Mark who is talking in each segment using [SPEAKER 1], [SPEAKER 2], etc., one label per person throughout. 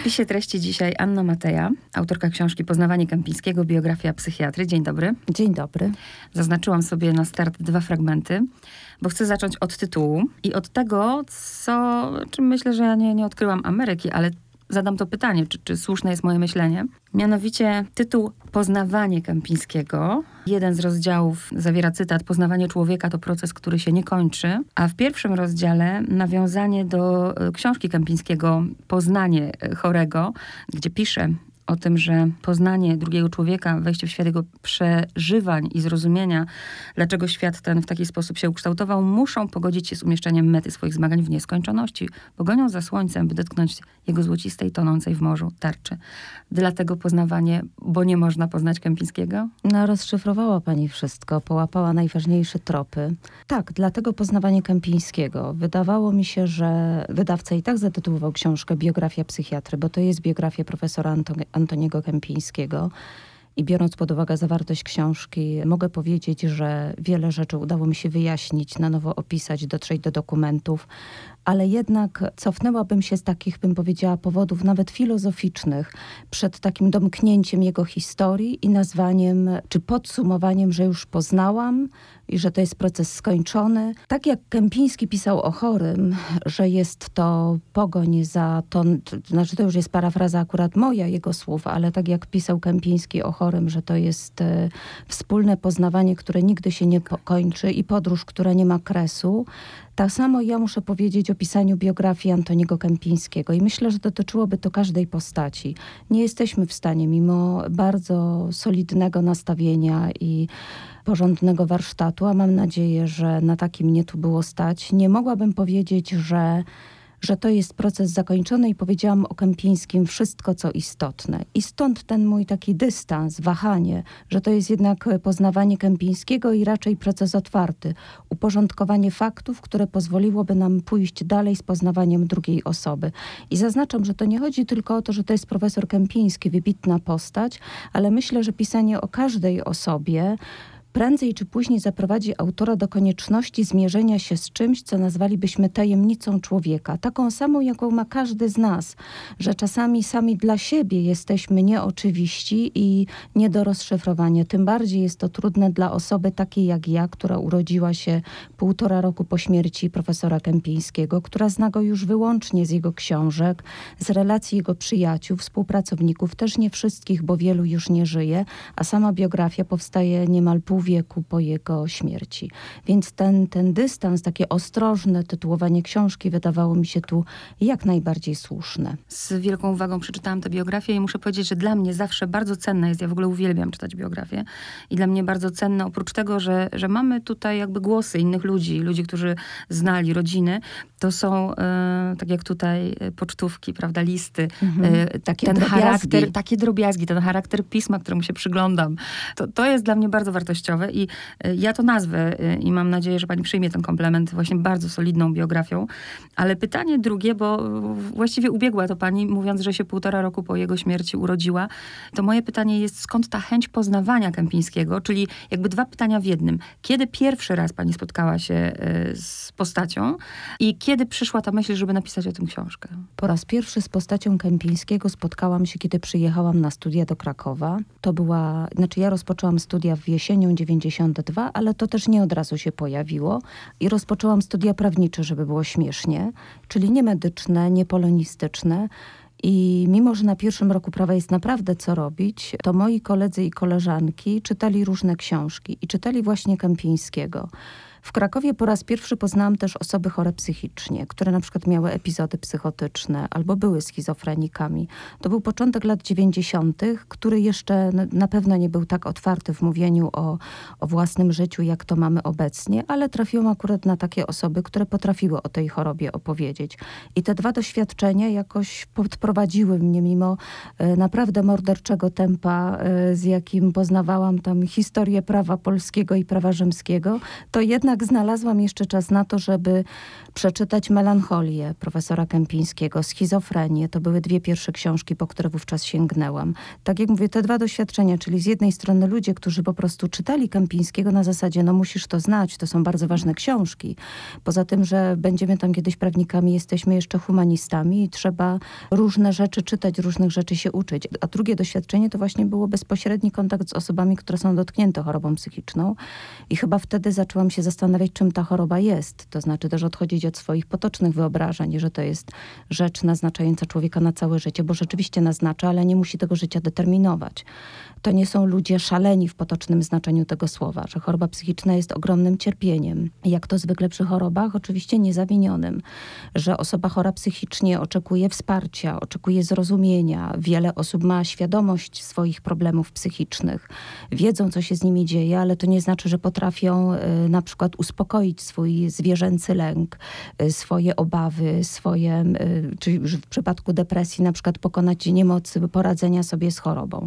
[SPEAKER 1] spisie treści dzisiaj Anna Mateja, autorka książki Poznawanie Kępińskiego, biografia psychiatry. Dzień dobry.
[SPEAKER 2] Dzień dobry.
[SPEAKER 1] Zaznaczyłam sobie na start dwa fragmenty, bo chcę zacząć od tytułu i od tego, co, czym myślę, że ja nie, nie odkryłam Ameryki, ale zadam to pytanie, czy, czy słuszne jest moje myślenie. Mianowicie tytuł Poznawanie Kępińskiego. Jeden z rozdziałów zawiera cytat Poznawanie człowieka to proces, który się nie kończy, a w pierwszym rozdziale nawiązanie do e, książki Kępińskiego Poznanie chorego, gdzie pisze o tym, że poznanie drugiego człowieka, wejście w świat jego przeżywań i zrozumienia, dlaczego świat ten w taki sposób się ukształtował, muszą pogodzić się z umieszczeniem mety swoich zmagań w nieskończoności. Pogonią za słońcem, by dotknąć jego złocistej, tonącej w morzu tarczy. Dlatego poznawanie, bo nie można poznać Kępińskiego?
[SPEAKER 2] No, rozszyfrowała pani wszystko, połapała najważniejsze tropy. Tak, dlatego poznawanie Kępińskiego. Wydawało mi się, że wydawca i tak zatytułował książkę Biografia psychiatry, bo to jest biografia profesora Antoniego Antoniego Kępińskiego. I biorąc pod uwagę zawartość książki, mogę powiedzieć, że wiele rzeczy udało mi się wyjaśnić, na nowo opisać, dotrzeć do dokumentów, ale jednak cofnęłabym się z takich, bym powiedziała, powodów nawet filozoficznych przed takim domknięciem jego historii i nazwaniem, czy podsumowaniem, że już poznałam i że to jest proces skończony. Tak jak Kępiński pisał o chorym, że jest to pogoń za to, znaczy to już jest parafraza akurat moja, jego słów, ale tak jak pisał Kępiński o chorym, że to jest e, wspólne poznawanie, które nigdy się nie kończy i podróż, która nie ma kresu, tak samo ja muszę powiedzieć o pisaniu biografii Antoniego Kępińskiego i myślę, że dotyczyłoby to każdej postaci. Nie jesteśmy w stanie, mimo bardzo solidnego nastawienia i porządnego warsztatu, a mam nadzieję, że na takim mnie tu było stać, nie mogłabym powiedzieć, że że to jest proces zakończony i powiedziałam o Kępińskim wszystko, co istotne. I stąd ten mój taki dystans, wahanie, że to jest jednak poznawanie Kępińskiego i raczej proces otwarty, uporządkowanie faktów, które pozwoliłoby nam pójść dalej z poznawaniem drugiej osoby. I zaznaczam, że to nie chodzi tylko o to, że to jest profesor Kępiński, wybitna postać, ale myślę, że pisanie o każdej osobie prędzej czy później zaprowadzi autora do konieczności zmierzenia się z czymś, co nazwalibyśmy tajemnicą człowieka, taką samą, jaką ma każdy z nas, że czasami sami dla siebie jesteśmy nieoczywiści i nie do rozszyfrowania. Tym bardziej jest to trudne dla osoby takiej jak ja, która urodziła się półtora roku po śmierci profesora Kępińskiego, która zna go już wyłącznie z jego książek, z relacji jego przyjaciół, współpracowników, też nie wszystkich, bo wielu już nie żyje, a sama biografia powstaje niemal pół wieku po jego śmierci. Więc ten, ten dystans, takie ostrożne tytułowanie książki wydawało mi się tu jak najbardziej słuszne.
[SPEAKER 1] Z wielką uwagą przeczytałam tę biografię i muszę powiedzieć, że dla mnie zawsze bardzo cenne jest, ja w ogóle uwielbiam czytać biografię i dla mnie bardzo cenne, oprócz tego, że, że mamy tutaj jakby głosy innych ludzi, ludzi, którzy znali rodziny, to są, e, tak jak tutaj, e, pocztówki, prawda, listy,
[SPEAKER 2] mhm. e, takie ten drobiazgi.
[SPEAKER 1] charakter, takie drobiazgi, ten charakter pisma, któremu się przyglądam, to, to jest dla mnie bardzo wartościowe wartościowe i y, ja to nazwę y, i mam nadzieję, że pani przyjmie ten komplement właśnie bardzo solidną biografią. Ale pytanie drugie, bo właściwie ubiegła to pani, mówiąc, że się półtora roku po jego śmierci urodziła, to moje pytanie jest, skąd ta chęć poznawania Kępińskiego, czyli jakby dwa pytania w jednym. Kiedy pierwszy raz pani spotkała się y, z postacią i kiedy przyszła ta myśl, żeby napisać o tym książkę?
[SPEAKER 2] Po raz pierwszy z postacią Kępińskiego spotkałam się, kiedy przyjechałam na studia do Krakowa. To była, znaczy ja rozpoczęłam studia w jesienią 92, ale to też nie od razu się pojawiło i rozpoczęłam studia prawnicze, żeby było śmiesznie, czyli nie medyczne, nie polonistyczne. I mimo, że na pierwszym roku prawa jest naprawdę co robić, to moi koledzy i koleżanki czytali różne książki i czytali właśnie Kępińskiego. W Krakowie po raz pierwszy poznałam też osoby chore psychicznie, które na przykład miały epizody psychotyczne albo były schizofrenikami. To był początek lat 90., który jeszcze na pewno nie był tak otwarty w mówieniu o, o własnym życiu, jak to mamy obecnie, ale trafiłam akurat na takie osoby, które potrafiły o tej chorobie opowiedzieć. I te dwa doświadczenia jakoś podprowadziły mnie mimo e, naprawdę morderczego tempa, e, z jakim poznawałam tam historię prawa polskiego i prawa rzymskiego, to jednak jednak znalazłam jeszcze czas na to, żeby przeczytać Melancholię profesora Kępińskiego, Schizofrenię. To były dwie pierwsze książki, po które wówczas sięgnęłam. Tak jak mówię, te dwa doświadczenia, czyli z jednej strony ludzie, którzy po prostu czytali Kępińskiego na zasadzie, no musisz to znać, to są bardzo ważne książki. Poza tym, że będziemy tam kiedyś prawnikami, jesteśmy jeszcze humanistami i trzeba różne rzeczy czytać, różnych rzeczy się uczyć. A drugie doświadczenie to właśnie było bezpośredni kontakt z osobami, które są dotknięte chorobą psychiczną. I chyba wtedy zaczęłam się zastanawiać, czym ta choroba jest. To znaczy też odchodzić od swoich potocznych wyobrażeń, że to jest rzecz naznaczająca człowieka na całe życie, bo rzeczywiście naznacza, ale nie musi tego życia determinować. To nie są ludzie szaleni w potocznym znaczeniu tego słowa, że choroba psychiczna jest ogromnym cierpieniem. Jak to zwykle przy chorobach, oczywiście niezawinionym, że osoba chora psychicznie oczekuje wsparcia, oczekuje zrozumienia. Wiele osób ma świadomość swoich problemów psychicznych, wiedzą, co się z nimi dzieje, ale to nie znaczy, że potrafią y, na przykład uspokoić swój zwierzęcy lęk, y, swoje obawy, swoje, y, czy w przypadku depresji na przykład pokonać niemoc poradzenia sobie z chorobą.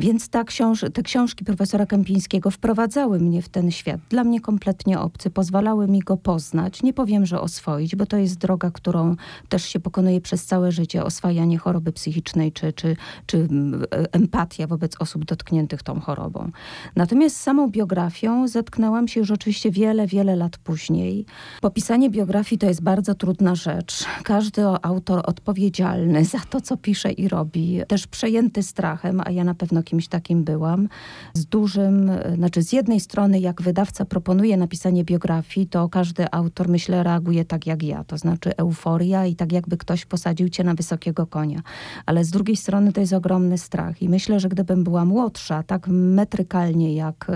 [SPEAKER 2] Więc ta książ te książki profesora Kępińskiego wprowadzały mnie w ten świat. Dla mnie kompletnie obcy, pozwalały mi go poznać. Nie powiem, że oswoić, bo to jest droga, którą też się pokonuje przez całe życie. Oswajanie choroby psychicznej czy, czy, czy mm, empatia wobec osób dotkniętych tą chorobą. Natomiast z samą biografią zetknęłam się już oczywiście wiele, wiele lat później. Popisanie biografii to jest bardzo trudna rzecz. Każdy autor odpowiedzialny za to, co pisze i robi, też przejęty strachem, a ja na pewno kimś takim byłam, z dużym, znaczy z jednej strony jak wydawca proponuje napisanie biografii, to każdy autor myślę reaguje tak jak ja, to znaczy euforia i tak jakby ktoś posadził cię na wysokiego konia. Ale z drugiej strony to jest ogromny strach i myślę, że gdybym była młodsza, tak metrykalnie jak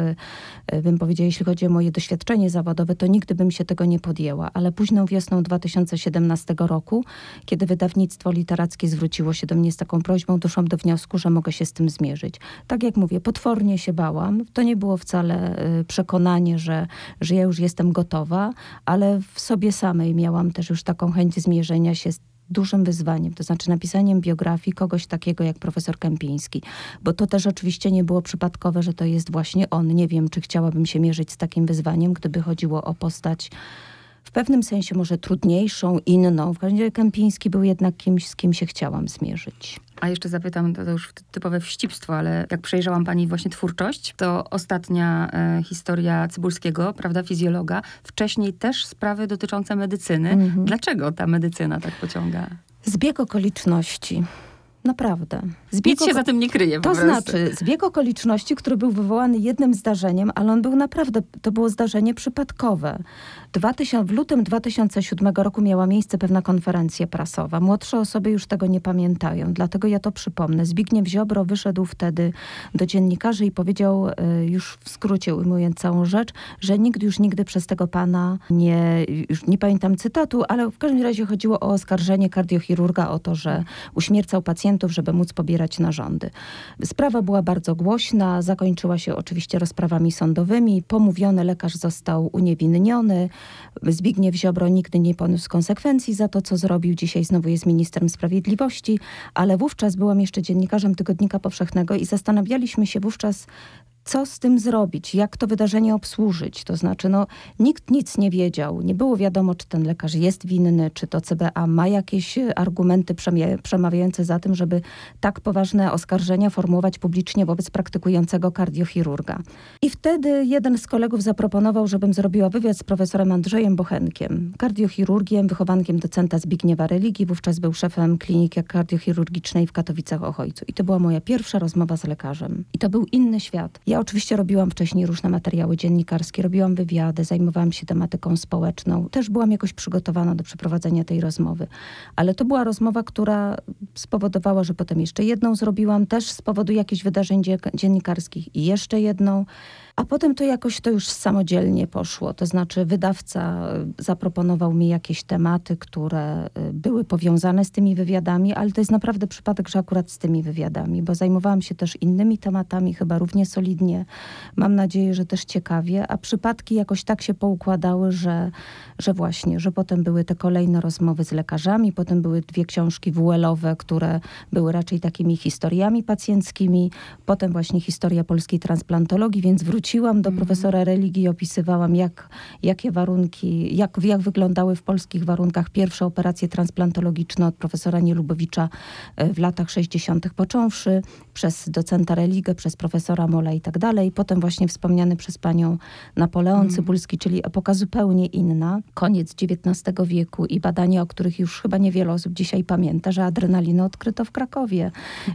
[SPEAKER 2] e, bym powiedziała, jeśli chodzi o moje doświadczenie zawodowe, to nigdy bym się tego nie podjęła. Ale późną wiosną 2017 roku, kiedy wydawnictwo literackie zwróciło się do mnie z taką prośbą, doszłam do wniosku, że mogę się z tym zmierzyć. Tak jak mówię, potwornie się bałam. To nie było wcale y, przekonanie, że, że ja już jestem gotowa, ale w sobie samej miałam też już taką chęć zmierzenia się z dużym wyzwaniem, to znaczy napisaniem biografii kogoś takiego jak profesor Kępiński, bo to też oczywiście nie było przypadkowe, że to jest właśnie on. Nie wiem, czy chciałabym się mierzyć z takim wyzwaniem, gdyby chodziło o postać w pewnym sensie może trudniejszą, inną. W każdym razie Kępiński był jednak kimś, z kim się chciałam zmierzyć.
[SPEAKER 1] A jeszcze zapytam, to, już typowe wścibstwo, ale jak przejrzałam pani właśnie twórczość, to ostatnia e, historia Cybulskiego, prawda, fizjologa, wcześniej też sprawy dotyczące medycyny. Mhm. Dlaczego ta medycyna tak pociąga?
[SPEAKER 2] Zbieg okoliczności. Naprawdę.
[SPEAKER 1] Zbieg Nic się za tym nie kryje.
[SPEAKER 2] To znaczy, zbieg okoliczności, który był wywołany jednym zdarzeniem, ale on był naprawdę, to było zdarzenie przypadkowe. 2000, w lutym 2007 roku miała miejsce pewna konferencja prasowa. Młodsze osoby już tego nie pamiętają, dlatego ja to przypomnę. Zbigniew Ziobro wyszedł wtedy do dziennikarzy i powiedział, e, już w skrócie ujmując całą rzecz, że nikt już nigdy przez tego pana nie, już nie pamiętam cytatu, ale w każdym razie chodziło o oskarżenie kardiochirurga o to, że uśmiercał pacjentów, żeby móc pobierać narządy. Sprawa była bardzo głośna, zakończyła się oczywiście rozprawami sądowymi. Pomówiony lekarz został uniewinniony. Zbigniew Ziobro nigdy nie poniósł konsekwencji za to, co zrobił. Dzisiaj znowu jest ministrem sprawiedliwości, ale wówczas byłam jeszcze dziennikarzem Tygodnika Powszechnego i zastanawialiśmy się wówczas, co z tym zrobić, jak to wydarzenie obsłużyć. To znaczy, no, nikt nic nie wiedział. Nie było wiadomo, czy ten lekarz jest winny, czy to CBA ma jakieś argumenty przemawiające za tym, żeby tak poważne oskarżenia formułować publicznie wobec praktykującego kardiochirurga. I wtedy jeden z kolegów zaproponował, żebym zrobiła wywiad z profesorem Andrzejem Bochenkiem, kardiochirurgiem, wychowankiem docenta Zbigniewa Religii, wówczas był szefem kliniki kardiochirurgicznej w Katowicach-Ochojcu. I to była moja pierwsza rozmowa z lekarzem. I to był inny świat. Ja oczywiście robiłam wcześniej różne materiały dziennikarskie, robiłam wywiady, zajmowałam się tematyką społeczną. Też byłam jakoś przygotowana do przeprowadzenia tej rozmowy. Ale to była rozmowa, która spowodowała, że potem jeszcze jedną zrobiłam, też z powodu jakichś wydarzeń dziennikarskich i jeszcze jedną. A potem to jakoś to już samodzielnie poszło. To znaczy wydawca zaproponował mi jakieś tematy, które y, były powiązane z tymi wywiadami, ale to jest naprawdę przypadek, że akurat z tymi wywiadami, bo zajmowałam się też innymi tematami, chyba równie solidnie. Mam nadzieję, że też ciekawie, a przypadki jakoś tak się poukładały, że, że właśnie, że potem były te kolejne rozmowy z lekarzami, potem były dwie książki WL-owe, które były raczej takimi historiami pacjenckimi, potem właśnie historia polskiej transplantologii, więc wróciłam do mm. profesora religii i opisywałam, jak, jakie warunki, jak, jak wyglądały w polskich warunkach pierwsze operacje transplantologiczne od profesora Nielubowicza e, w latach 60. począwszy, przez docenta religę, przez profesora Mola i tak dalej. Potem właśnie wspomniany przez panią Napoleon mm. Cybulski, czyli epoka zupełnie inna, koniec XIX wieku i badania, o których już chyba niewiele osób dzisiaj pamięta, że adrenalinę odkryto w Krakowie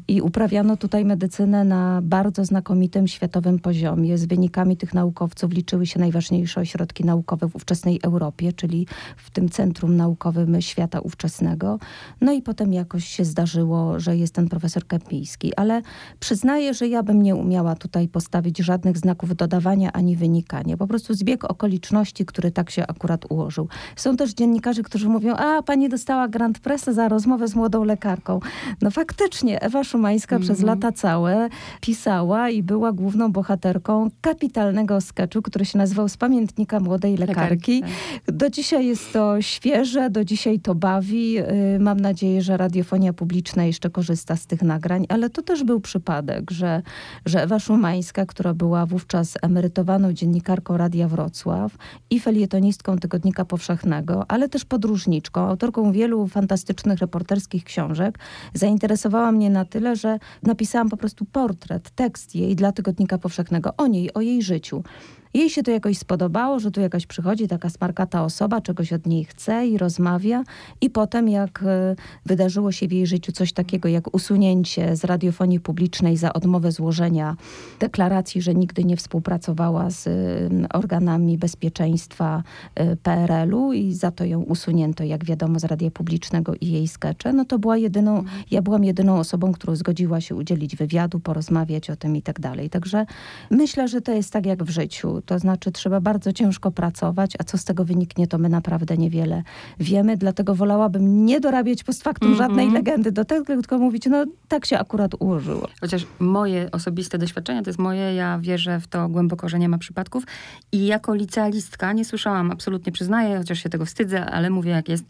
[SPEAKER 2] i uprawiano tutaj medycynę na bardzo znakomitym światowym poziomie. Z wynikami tych naukowców liczyły się najważniejsze ośrodki naukowe w ówczesnej Europie, czyli w tym centrum naukowym świata ówczesnego. No i potem jakoś się zdarzyło, że jest ten profesor Kępiński, ale przyznaję, że ja bym nie umiała tutaj postawić żadnych znaków dodawania ani wynikania. Po prostu zbieg okoliczności, który tak się akurat ułożył. Są też dziennikarze, którzy mówią, a pani dostała Grand Pressę za rozmowę z młodą lekarką. No faktycznie, Ewa Szumańska mm -hmm. przez lata całe pisała i była główną bohaterką kapitalnego sketchu, który się nazywał Z pamiętnika młodej lekarki. Tak. Do dzisiaj jest to świeże, do dzisiaj to bawi. Y, mam nadzieję, że radiofonia publiczna jeszcze korzysta z tych nagrań, ale to też był przypadek, że, że Ewa Szumańska, która była wówczas emerytowaną dziennikarką Radia Wrocław i felietonistką Tygodnika Powszechnego, ale też podróżniczką, autorką wielu fantastycznych reporterskich książek, zainteresowała mnie na tyle, że napisałam po prostu portret, tekst jej dla Tygodnika Powszechnego o niej, o jej życiu. Jej się to jakoś spodobało, że tu jakaś przychodzi taka smarkata osoba, czegoś od niej chce i rozmawia. I potem jak e, wydarzyło się w jej życiu coś takiego jak usunięcie z radiofonii publicznej za odmowę złożenia deklaracji, że nigdy nie współpracowała z organami bezpieczeństwa e, PRL-u i za to ją usunięto, jak wiadomo, z radia publicznego i jej skecze, no to była jedyną, mhm. ja byłam jedyną osobą, która zgodziła się udzielić wywiadu, porozmawiać o tym i tak dalej. Także myślę, że to jest tak jak w życiu to znaczy trzeba bardzo ciężko pracować, a co z tego wyniknie, to my naprawdę niewiele wiemy, dlatego wolałabym nie dorabiać post factum mm -hmm. żadnej legendy do tego, tylko mówić, no tak się akurat ułożyło.
[SPEAKER 1] Chociaż moje osobiste doświadczenie to jest moje, ja wierzę w to głęboko, że nie ma przypadków i jako licealistka nie słyszałam, absolutnie przyznaję, chociaż się tego wstydzę, ale mówię jak jest.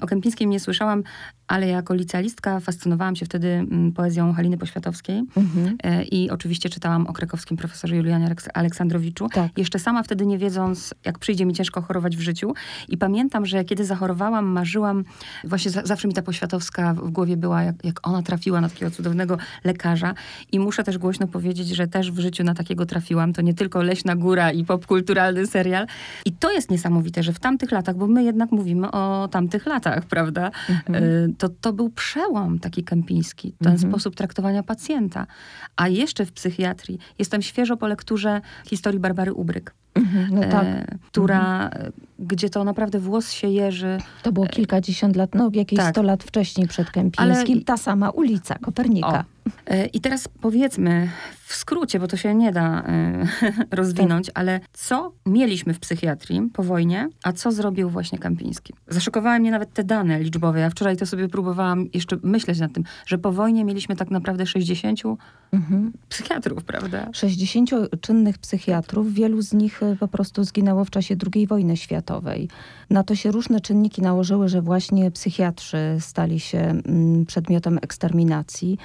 [SPEAKER 1] O Kępińskim nie słyszałam, ale jako licealistka fascynowałam się wtedy mm, poezją Haliny Poświatowskiej mhm. E, i oczywiście czytałam o krakowskim profesorze Julianie Aleksandrowiczu. Tak. Jeszcze sama wtedy nie wiedząc, jak przyjdzie mi ciężko chorować w życiu. I pamiętam, że kiedy zachorowałam, marzyłam, właśnie zawsze mi ta Poświatowska w głowie była, jak, jak ona trafiła na takiego cudownego lekarza. I muszę też głośno powiedzieć, że też w życiu na takiego trafiłam. To nie tylko Leśna Góra i popkulturalny serial. I to jest niesamowite, że w tamtych latach, bo my jednak mówimy o tamtych latach, prawda? Mhm. E, to, to był przełom taki kępiński, ten mhm. sposób traktowania pacjenta. A jeszcze w psychiatrii jestem świeżo po lekturze historii Barbary Ubryk. Mhm, no tak. e, która, mhm. gdzie to naprawdę włos się jeży.
[SPEAKER 2] To było kilkadziesiąt lat, no jakieś tak. sto lat wcześniej przed Kępińskim, Ale... ta sama ulica Kopernika. O.
[SPEAKER 1] E, I teraz powiedzmy w skrócie, bo to się nie da e, rozwinąć, tak. ale co mieliśmy w psychiatrii po wojnie, a co zrobił właśnie Kępiński? Zaszokowały mnie nawet te dane liczbowe. Ja wczoraj to sobie próbowałam jeszcze myśleć nad tym, że po wojnie mieliśmy tak naprawdę 60 mhm. psychiatrów, prawda?
[SPEAKER 2] 60 czynnych psychiatrów, wielu z nich po prostu zginęło w czasie II wojny światowej. Na to się różne czynniki nałożyły, że właśnie psychiatrzy stali się mm, przedmiotem eksterminacji.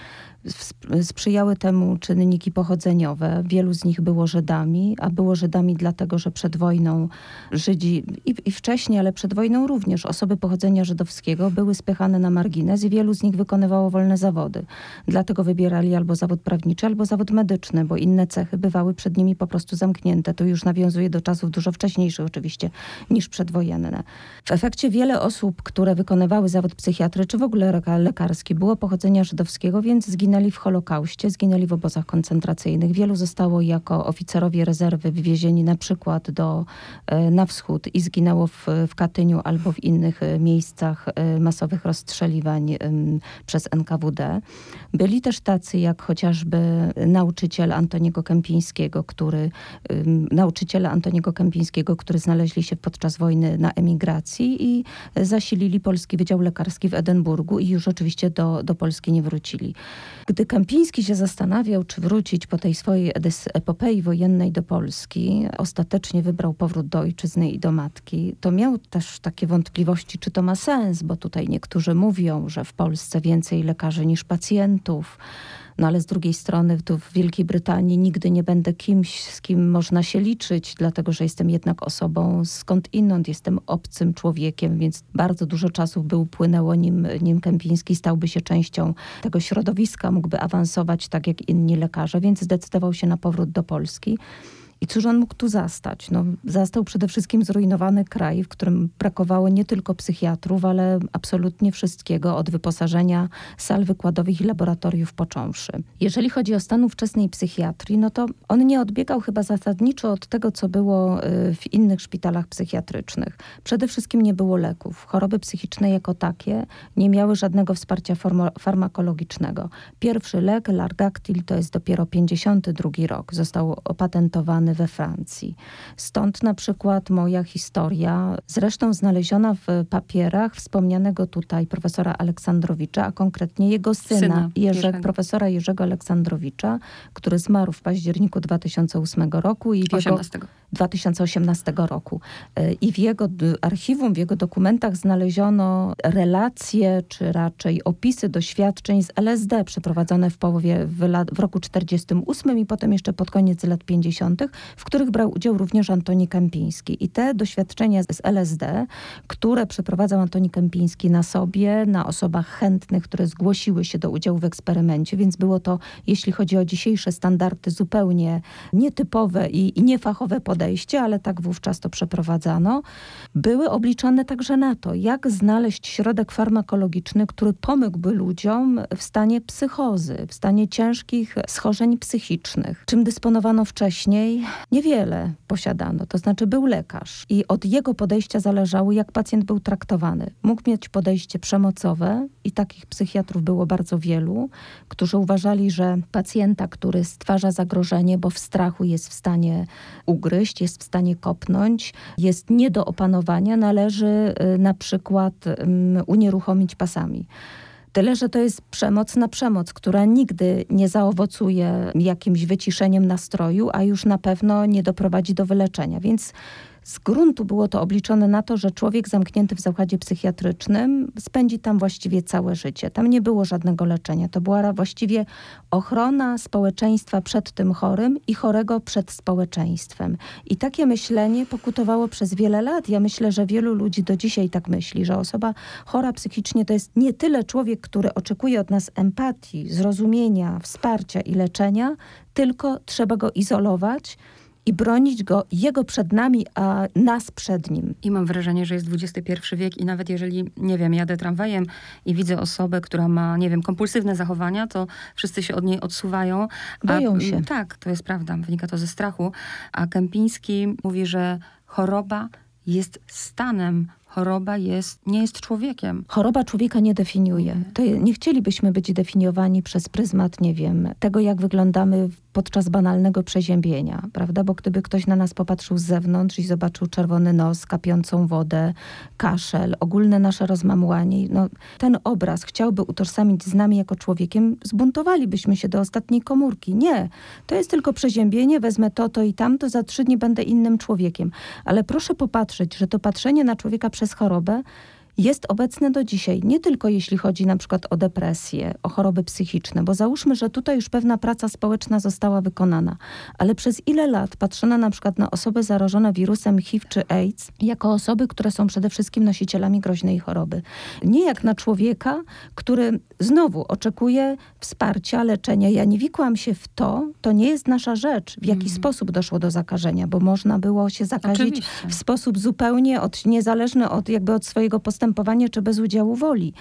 [SPEAKER 2] Sprzyjały temu czynniki pochodzeniowe. Wielu z nich było Żydami, a było Żydami dlatego, że przed wojną Żydzi i, i wcześniej, ale przed wojną również osoby pochodzenia żydowskiego były spychane na margines i wielu z nich wykonywało wolne zawody. Dlatego wybierali albo zawód prawniczy, albo zawód medyczny, bo inne cechy bywały przed nimi po prostu zamknięte. To już nawiązuje do czasów dużo wcześniejszych oczywiście niż przedwojenne. W efekcie wiele osób, które wykonywały zawód psychiatry, czy w ogóle lekarski, było pochodzenia żydowskiego, więc zginęli w Holokauście, zginęli w obozach koncentracyjnych. Wielu zostało jako oficerowie rezerwy wywiezieni na przykład do, e, na wschód i zginęło w, w Katyniu albo w innych e, miejscach e, masowych rozstrzeliwań przez NKWD. Byli też tacy jak chociażby nauczyciel Antoniego Kępińskiego, który, nauczyciele Antoniego Kępińskiego, który znaleźli się podczas wojny na emigracji i zasilili Polski Wydział Lekarski w Edynburgu i już oczywiście do, do Polski nie wrócili. Gdy Kępiński się zastanawiał, czy, wrócić po tej swojej epopei wojennej do Polski, ostatecznie wybrał powrót do ojczyzny i do matki, to miał też takie wątpliwości, czy to ma sens, bo tutaj niektórzy mówią, że w Polsce więcej lekarzy niż pacjentów no ale z drugiej strony tu w Wielkiej Brytanii nigdy nie będę kimś, z kim można się liczyć, dlatego że jestem jednak osobą skąd inąd, jestem obcym człowiekiem, więc bardzo dużo czasu by upłynęło, nim, nim Kępiński stałby się częścią tego środowiska, mógłby awansować tak jak inni lekarze, więc zdecydował się na powrót do Polski. I cóż on mógł tu zastać? No, zastał przede wszystkim zrujnowany kraj, w którym brakowało nie tylko psychiatrów, ale absolutnie wszystkiego, od wyposażenia sal wykładowych i laboratoriów począwszy. Jeżeli chodzi o stan ówczesnej psychiatrii, no to on nie odbiegał chyba zasadniczo od tego, co było y, w innych szpitalach psychiatrycznych. Przede wszystkim nie było leków. Choroby psychiczne jako takie nie miały żadnego wsparcia farmakologicznego. Pierwszy lek, Largactil, to jest dopiero 52 rok. Został opatentowany we Francji. Stąd na przykład moja historia, zresztą znaleziona w papierach wspomnianego tutaj profesora Aleksandrowicza, a konkretnie jego syna, syna Jerzego. profesora Jerzego Aleksandrowicza, który zmarł w październiku 2008 roku i w 18. jego 2018 roku. I w jego archiwum, w jego dokumentach znaleziono relacje, czy raczej opisy doświadczeń z LSD przeprowadzone w połowie, w, lat, w roku 48 i potem jeszcze pod koniec lat 50., w których brał udział również Antoni Kępiński. I te doświadczenia z LSD, które przeprowadzał Antoni Kępiński na sobie, na osobach chętnych, które zgłosiły się do udziału w eksperymencie, więc było to, jeśli chodzi o dzisiejsze standardy, zupełnie nietypowe i, i niefachowe podejście, ale tak wówczas to przeprowadzano, były obliczone także na to, jak znaleźć środek farmakologiczny, który pomógłby ludziom w stanie psychozy, w stanie ciężkich schorzeń psychicznych. Czym dysponowano wcześniej? Niewiele posiadano, to znaczy był lekarz i od jego podejścia zależało, jak pacjent był traktowany. Mógł mieć podejście przemocowe i takich psychiatrów było bardzo wielu, którzy uważali, że pacjenta, który stwarza zagrożenie, bo w strachu jest w stanie ugryźć, jest w stanie kopnąć, jest nie do opanowania, należy y, na przykład unieruchomić pasami. Tyle, że to jest przemoc na przemoc, która nigdy nie zaowocuje jakimś wyciszeniem nastroju, a już na pewno nie doprowadzi do wyleczenia. Więc z gruntu było to obliczone na to, że człowiek zamknięty w zakładzie psychiatrycznym spędzi tam właściwie całe życie. Tam nie było żadnego leczenia. To była właściwie ochrona społeczeństwa przed tym chorym i chorego przed społeczeństwem. I takie myślenie pokutowało przez wiele lat. Ja myślę, że wielu ludzi do dzisiaj tak myśli, że osoba chora psychicznie to jest nie tyle człowiek, który oczekuje od nas empatii, zrozumienia, wsparcia i leczenia, tylko trzeba go izolować i bronić go jego przed nami, a nas przed nim.
[SPEAKER 1] I mam wrażenie, że jest XXI wiek i nawet jeżeli, nie wiem, jadę tramwajem i widzę osobę, która ma, nie wiem, kompulsywne zachowania, to wszyscy się od niej odsuwają.
[SPEAKER 2] Boją a, się.
[SPEAKER 1] Tak, to jest prawda. Wynika to ze strachu. A Kępiński mówi, że choroba jest stanem choroba jest, nie jest człowiekiem.
[SPEAKER 2] Choroba człowieka nie definiuje. To nie chcielibyśmy być definiowani przez pryzmat, nie wiem, tego jak wyglądamy podczas banalnego przeziębienia, prawda? Bo gdyby ktoś na nas popatrzył z zewnątrz i zobaczył czerwony nos, kapiącą wodę, kaszel, ogólne nasze rozmamłanie, no, ten obraz chciałby utożsamić z nami jako człowiekiem, zbuntowalibyśmy się do ostatniej komórki. Nie, to jest tylko przeziębienie, wezmę to, to i tamto, za trzy dni będę innym człowiekiem. Ale proszę popatrzeć, że to patrzenie na człowieka przez chorobę jest obecne do dzisiaj, nie tylko jeśli chodzi na przykład o depresję, o choroby psychiczne, bo załóżmy, że tutaj już pewna praca społeczna została wykonana, ale przez ile lat patrzono na przykład na osoby zarażone wirusem HIV czy AIDS jako osoby, które są przede wszystkim nosicielami groźnej choroby. Nie jak na człowieka, który znowu oczekuje wsparcia, leczenia. Ja nie wikłam się w to, to nie jest nasza rzecz, w jaki mm. sposób doszło do zakażenia, bo można było się zakazić Oczywiście. w sposób zupełnie od, niezależny od jakby od swojego postępowania postępowanie czy bez udziału woli.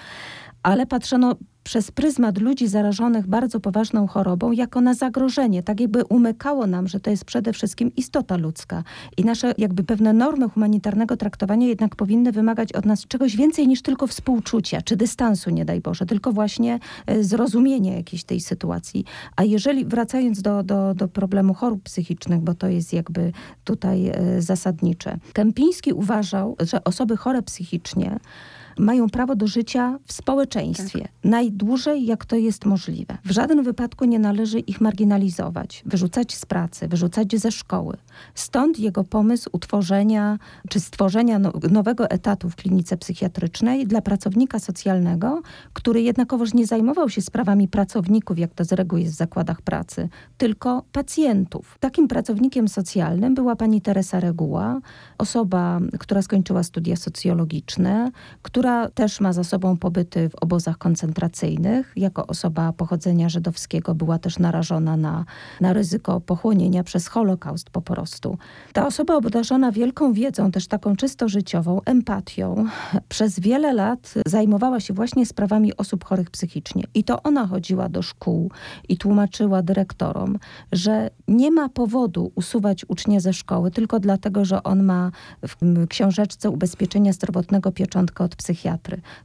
[SPEAKER 2] Ale patrzono przez pryzmat ludzi zarażonych bardzo poważną chorobą jako na zagrożenie. Tak jakby umykało nam, że to jest przede wszystkim istota ludzka. I nasze jakby pewne normy humanitarnego traktowania jednak powinny wymagać od nas czegoś więcej niż tylko współczucia, czy dystansu, nie daj Boże, tylko właśnie e, zrozumienia jakiejś tej sytuacji. A jeżeli, wracając do, do, do problemu chorób psychicznych, bo to jest jakby tutaj e, zasadnicze. Kępiński uważał, że osoby chore psychicznie mają prawo do życia w społeczeństwie. Tak. Najdłużej, jak to jest możliwe. W żadnym wypadku nie należy ich marginalizować, wyrzucać z pracy, wyrzucać ze szkoły. Stąd jego pomysł utworzenia czy stworzenia no, nowego etatu w klinice psychiatrycznej dla pracownika socjalnego, który jednakowoż nie zajmował się sprawami pracowników, jak to z reguły jest w zakładach pracy, tylko pacjentów. Takim pracownikiem socjalnym była pani Teresa Reguła, osoba, która skończyła studia socjologiczne, która też ma za sobą pobyty w obozach koncentracyjnych. Jako osoba pochodzenia żydowskiego była też narażona na, na ryzyko pochłonięcia przez Holokaust po prostu. Ta osoba obdarzona wielką wiedzą, też taką czysto życiową, empatią, przez wiele lat zajmowała się właśnie sprawami osób chorych psychicznie. I to ona chodziła do szkół i tłumaczyła dyrektorom, że nie ma powodu usuwać ucznia ze szkoły tylko dlatego, że on ma w książeczce ubezpieczenia zdrowotnego pieczątkę od psychiatry.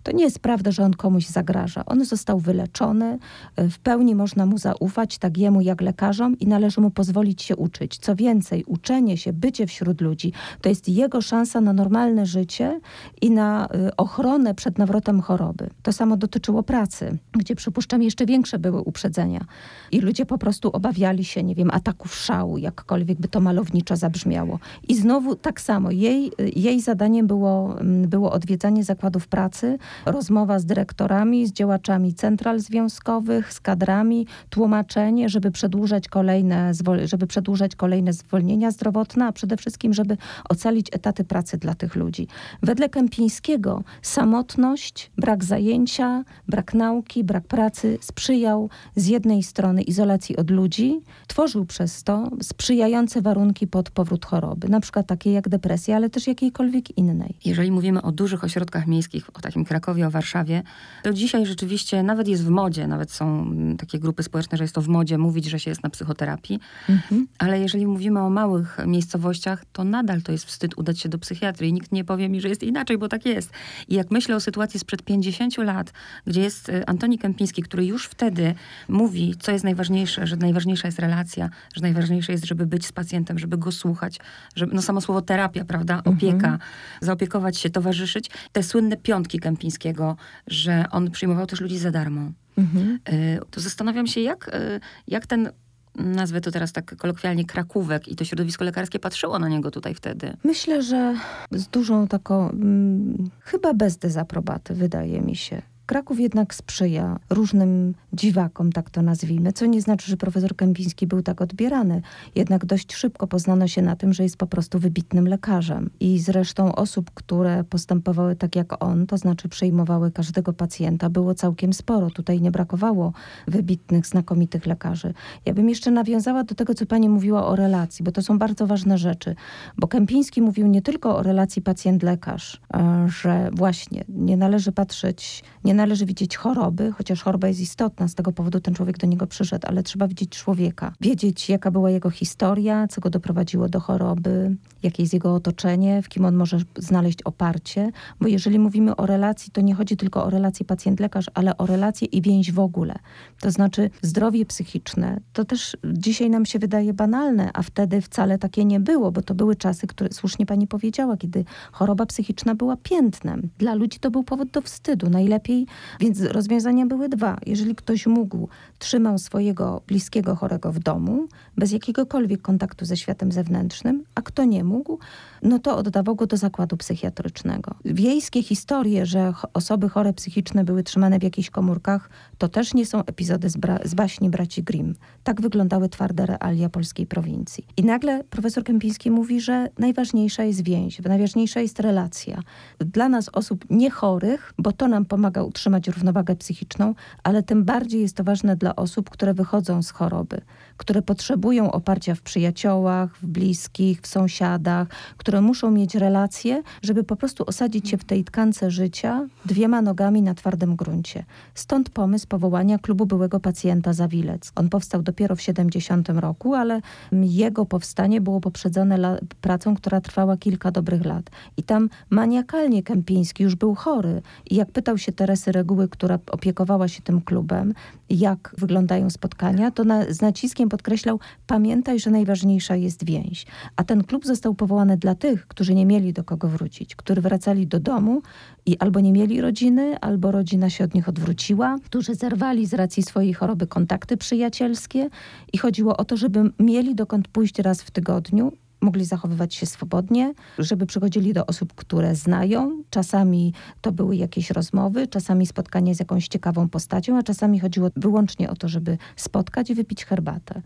[SPEAKER 2] To nie jest prawda, że on komuś zagraża. On został wyleczony, w pełni można mu zaufać, tak jemu jak lekarzom i należy mu pozwolić się uczyć. Co więcej, uczenie się, bycie wśród ludzi, to jest jego szansa na normalne życie i na y, ochronę przed nawrotem choroby. To samo dotyczyło pracy, gdzie przypuszczam jeszcze większe były uprzedzenia. I ludzie po prostu obawiali się, nie wiem, ataków szału, jakkolwiek by to malowniczo zabrzmiało. I znowu tak samo, jej, jej zadaniem było, mm, było odwiedzanie zakładów pracy, rozmowa z dyrektorami, z działaczami central związkowych, z kadrami, tłumaczenie, żeby przedłużać kolejne, żeby przedłużać kolejne zwolnienia zdrowotne, a przede wszystkim, żeby ocalić etaty pracy dla tych ludzi. Wedle Kępińskiego samotność, brak zajęcia, brak nauki, brak pracy sprzyjał z jednej strony izolacji od ludzi, tworzył przez to sprzyjające warunki pod powrót choroby, na przykład takie jak depresja, ale też jakiejkolwiek innej.
[SPEAKER 1] Jeżeli mówimy o dużych ośrodkach miejskich, o takim Krakowie, o Warszawie, to dzisiaj rzeczywiście nawet jest w modzie, nawet są takie grupy społeczne, że jest to w modzie mówić, że się jest na psychoterapii, mhm. ale jeżeli mówimy o małych miejscowościach, to nadal to jest wstyd udać się do psychiatrii. Nikt nie powie mi, że jest inaczej, bo tak jest. I jak myślę o sytuacji sprzed 50 lat, gdzie jest y, Antoni Kępiński, który już wtedy mówi, co jest najważniejsze, że najważniejsza jest relacja, że najważniejsze jest, żeby być z pacjentem, żeby go słuchać, żeby, no samo słowo terapia, prawda, opieka, mhm. zaopiekować się, towarzyszyć. Te słynne piątki Kępińskiego, że on przyjmował też ludzi za darmo. Mhm. Y, to zastanawiam się, jak, y, jak ten nazwę to teraz tak kolokwialnie, krakówek i to środowisko lekarskie patrzyło na niego tutaj wtedy?
[SPEAKER 2] Myślę, że z dużą taką, mm, chyba bez dezaprobaty, wydaje mi się. Kraków jednak sprzyja różnym dziwakom, tak to nazwijmy, co nie znaczy, że profesor Kępiński był tak odbierany. Jednak dość szybko poznano się na tym, że jest po prostu wybitnym lekarzem. I zresztą osób, które postępowały tak jak on, to znaczy przejmowały każdego pacjenta, było całkiem sporo. Tutaj nie brakowało wybitnych, znakomitych lekarzy. Ja bym jeszcze nawiązała do tego, co pani mówiła o relacji, bo to są bardzo ważne rzeczy. Bo Kępiński mówił nie tylko o relacji pacjent-lekarz, e, że właśnie nie należy patrzeć, nie należy widzieć choroby, chociaż choroba jest istotna, z tego powodu ten człowiek do niego przyszedł, ale trzeba widzieć człowieka, wiedzieć jaka była jego historia, co go doprowadziło do choroby, jakie jest jego otoczenie, w kim on może znaleźć oparcie, bo jeżeli mówimy o relacji, to nie chodzi tylko o relację pacjent-lekarz, ale o relację i więź w ogóle. To znaczy zdrowie psychiczne, to też dzisiaj nam się wydaje banalne, a wtedy wcale takie nie było, bo to były czasy, które słusznie pani powiedziała, kiedy choroba psychiczna była piętnem. Dla ludzi to był powód do wstydu. Najlepiej więc rozwiązania były dwa. Jeżeli ktoś mógł, trzymał swojego bliskiego chorego w domu, bez jakiegokolwiek kontaktu ze światem zewnętrznym, a kto nie mógł, no to oddawał go do zakładu psychiatrycznego. Wiejskie historie, że osoby chore psychiczne były trzymane w jakichś komórkach, to też nie są epizody z, z baśni braci Grimm. Tak wyglądały twarde realia polskiej prowincji. I nagle profesor Kępiński mówi, że najważniejsza jest więź, najważniejsza jest relacja. Dla nas osób niechorych, bo to nam pomaga utrzymać równowagę psychiczną, ale tym bardziej jest to ważne dla osób, które wychodzą z choroby, które potrzebują oparcia w przyjaciołach, w bliskich, w sąsiadach, które muszą mieć relacje, żeby po prostu osadzić się w tej tkance życia dwiema nogami na twardym gruncie. Stąd pomysł powołania klubu byłego pacjenta Zawilec. On powstał dopiero w 70 roku, ale jego powstanie było poprzedzone pracą, która trwała kilka dobrych lat. I tam maniakalnie Kępiński już był chory. I jak pytał się Teresy reguły, która opiekowała się tym klubem, jak wyglądają spotkania, to na, z naciskiem podkreślał, pamiętaj, że najważniejsza jest więź. A ten klub został powołany dla tych, którzy nie mieli do kogo wrócić, którzy wracali do domu i albo nie mieli rodziny, albo rodzina się od nich odwróciła, którzy zerwali z racji swojej choroby kontakty przyjacielskie i chodziło o to, żeby mieli dokąd pójść raz w tygodniu mogli zachowywać się swobodnie, żeby przychodzili do osób, które znają. Czasami to były jakieś rozmowy, czasami spotkanie z jakąś ciekawą postacią, a czasami chodziło wyłącznie o to, żeby spotkać i wypić herbatę.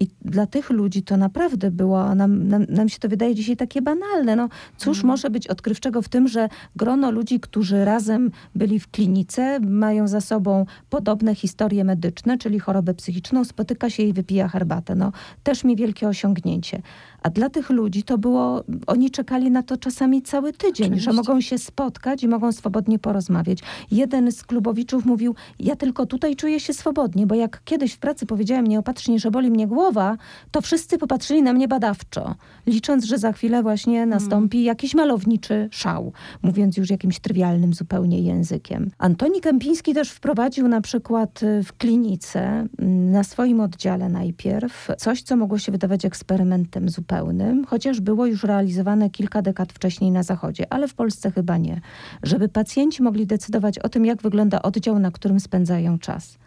[SPEAKER 2] I dla tych ludzi to naprawdę było, nam, nam, nam się to wydaje dzisiaj takie banalne. No, cóż mm. może być odkrywczego w tym, że grono ludzi, którzy razem byli w klinice, mają za sobą podobne historie medyczne, czyli chorobę psychiczną, spotyka się i wypija herbatę. No, też mi wielkie osiągnięcie. A dla tych ludzi to było, oni czekali na to czasami cały tydzień, Oczywiście. że mogą się spotkać i mogą swobodnie porozmawiać. Jeden z klubowiczów mówił, ja tylko tutaj czuję się swobodnie, bo jak kiedyś w pracy powiedziałem nieopatrznie, że boli mnie głowa, to wszyscy popatrzyli na mnie badawczo, licząc, że za chwilę właśnie hmm. nastąpi hmm. jakiś malowniczy szał, mówiąc już jakimś trywialnym zupełnie językiem. Antoni Kępiński też wprowadził na przykład y, w klinice mm, na swoim oddziale najpierw coś, co mogło się wydawać eksperymentem zupełnie pełnym, chociaż było już realizowane kilka dekad wcześniej na Zachodzie, ale w Polsce chyba nie. Żeby pacjenci mogli decydować o tym, jak wygląda oddział, na którym spędzają czas.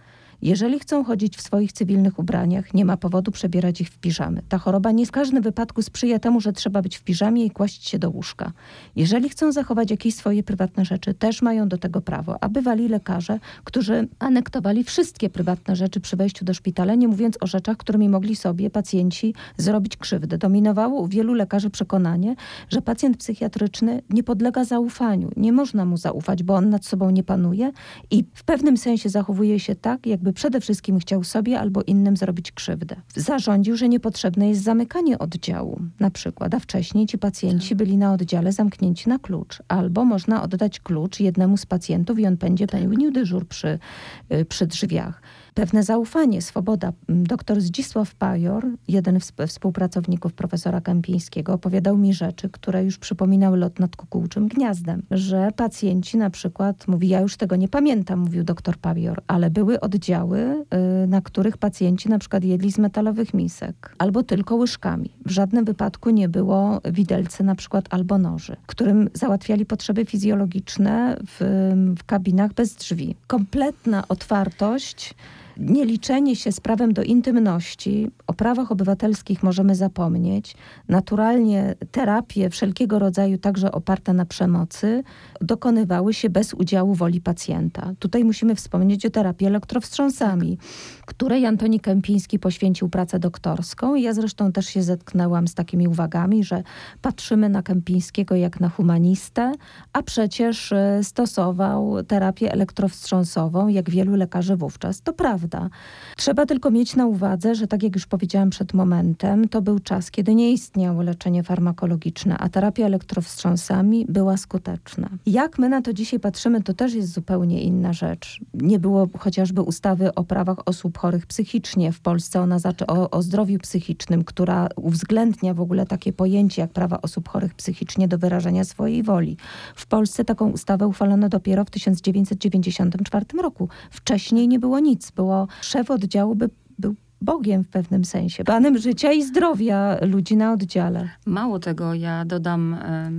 [SPEAKER 2] Jeżeli chcą chodzić w swoich cywilnych ubraniach, nie ma powodu przebierać ich w piżamy. Ta choroba nie w każdym wypadku sprzyja temu, że trzeba być w piżamie i kłaść się do łóżka. Jeżeli chcą zachować jakieś swoje prywatne rzeczy, też mają do tego prawo. A bywali lekarze, którzy anektowali wszystkie prywatne rzeczy przy wejściu do szpitala, nie mówiąc o rzeczach, którymi mogli sobie pacjenci zrobić krzywdę. Dominowało u wielu lekarzy przekonanie, że pacjent psychiatryczny nie podlega zaufaniu. Nie można mu zaufać, bo on nad sobą nie panuje i w pewnym sensie zachowuje się tak, jakby przede wszystkim chciał sobie albo innym zrobić krzywdę. Zarządził, że niepotrzebne jest zamykanie oddziału, na przykład, a wcześniej ci pacjenci byli na oddziale zamknięci na klucz, albo można oddać klucz jednemu z pacjentów i on będzie pełnił dyżur przy, y, przy drzwiach pewne zaufanie, swoboda. Doktor Zdzisław Pajor, jeden z współpracowników profesora Kępińskiego, opowiadał mi rzeczy, które już przypominały lot nad kukułczym gniazdem. Że pacjenci na przykład, mówi, ja już tego nie pamiętam, mówił doktor Pajor, ale były oddziały, y, na których pacjenci na przykład jedli z metalowych misek albo tylko łyżkami. W żadnym wypadku nie było widelcy na przykład albo noży, którym załatwiali potrzeby fizjologiczne w, w kabinach bez drzwi. Kompletna otwartość nieliczenie się z prawem do intymności, o prawach obywatelskich możemy zapomnieć. Naturalnie terapie wszelkiego rodzaju, także oparte na przemocy, dokonywały się bez udziału woli pacjenta. Tutaj musimy wspomnieć o terapii elektrowstrząsami, której Antoni Kępiński poświęcił pracę doktorską. Ja zresztą też się zetknęłam z takimi uwagami, że patrzymy na Kępińskiego jak na humanistę, a przecież e, stosował terapię elektrowstrząsową, jak wielu lekarzy wówczas. To prawda prawda. Trzeba tylko mieć na uwadze, że tak jak już powiedziałam przed momentem, to był czas, kiedy nie istniało leczenie farmakologiczne, a terapia elektrowstrząsami była skuteczna. Jak my na to dzisiaj patrzymy, to też jest zupełnie inna rzecz. Nie było chociażby ustawy o prawach osób chorych psychicznie w Polsce, ona zaczy o, o zdrowiu psychicznym, która uwzględnia w ogóle takie pojęcie jak prawa osób chorych psychicznie do wyrażania swojej woli. W Polsce taką ustawę uchwalono dopiero w 1994 roku. Wcześniej nie było nic, było szef oddziału by był Bogiem w pewnym sensie, panem życia i zdrowia ludzi na oddziale.
[SPEAKER 1] Mało tego, ja dodam,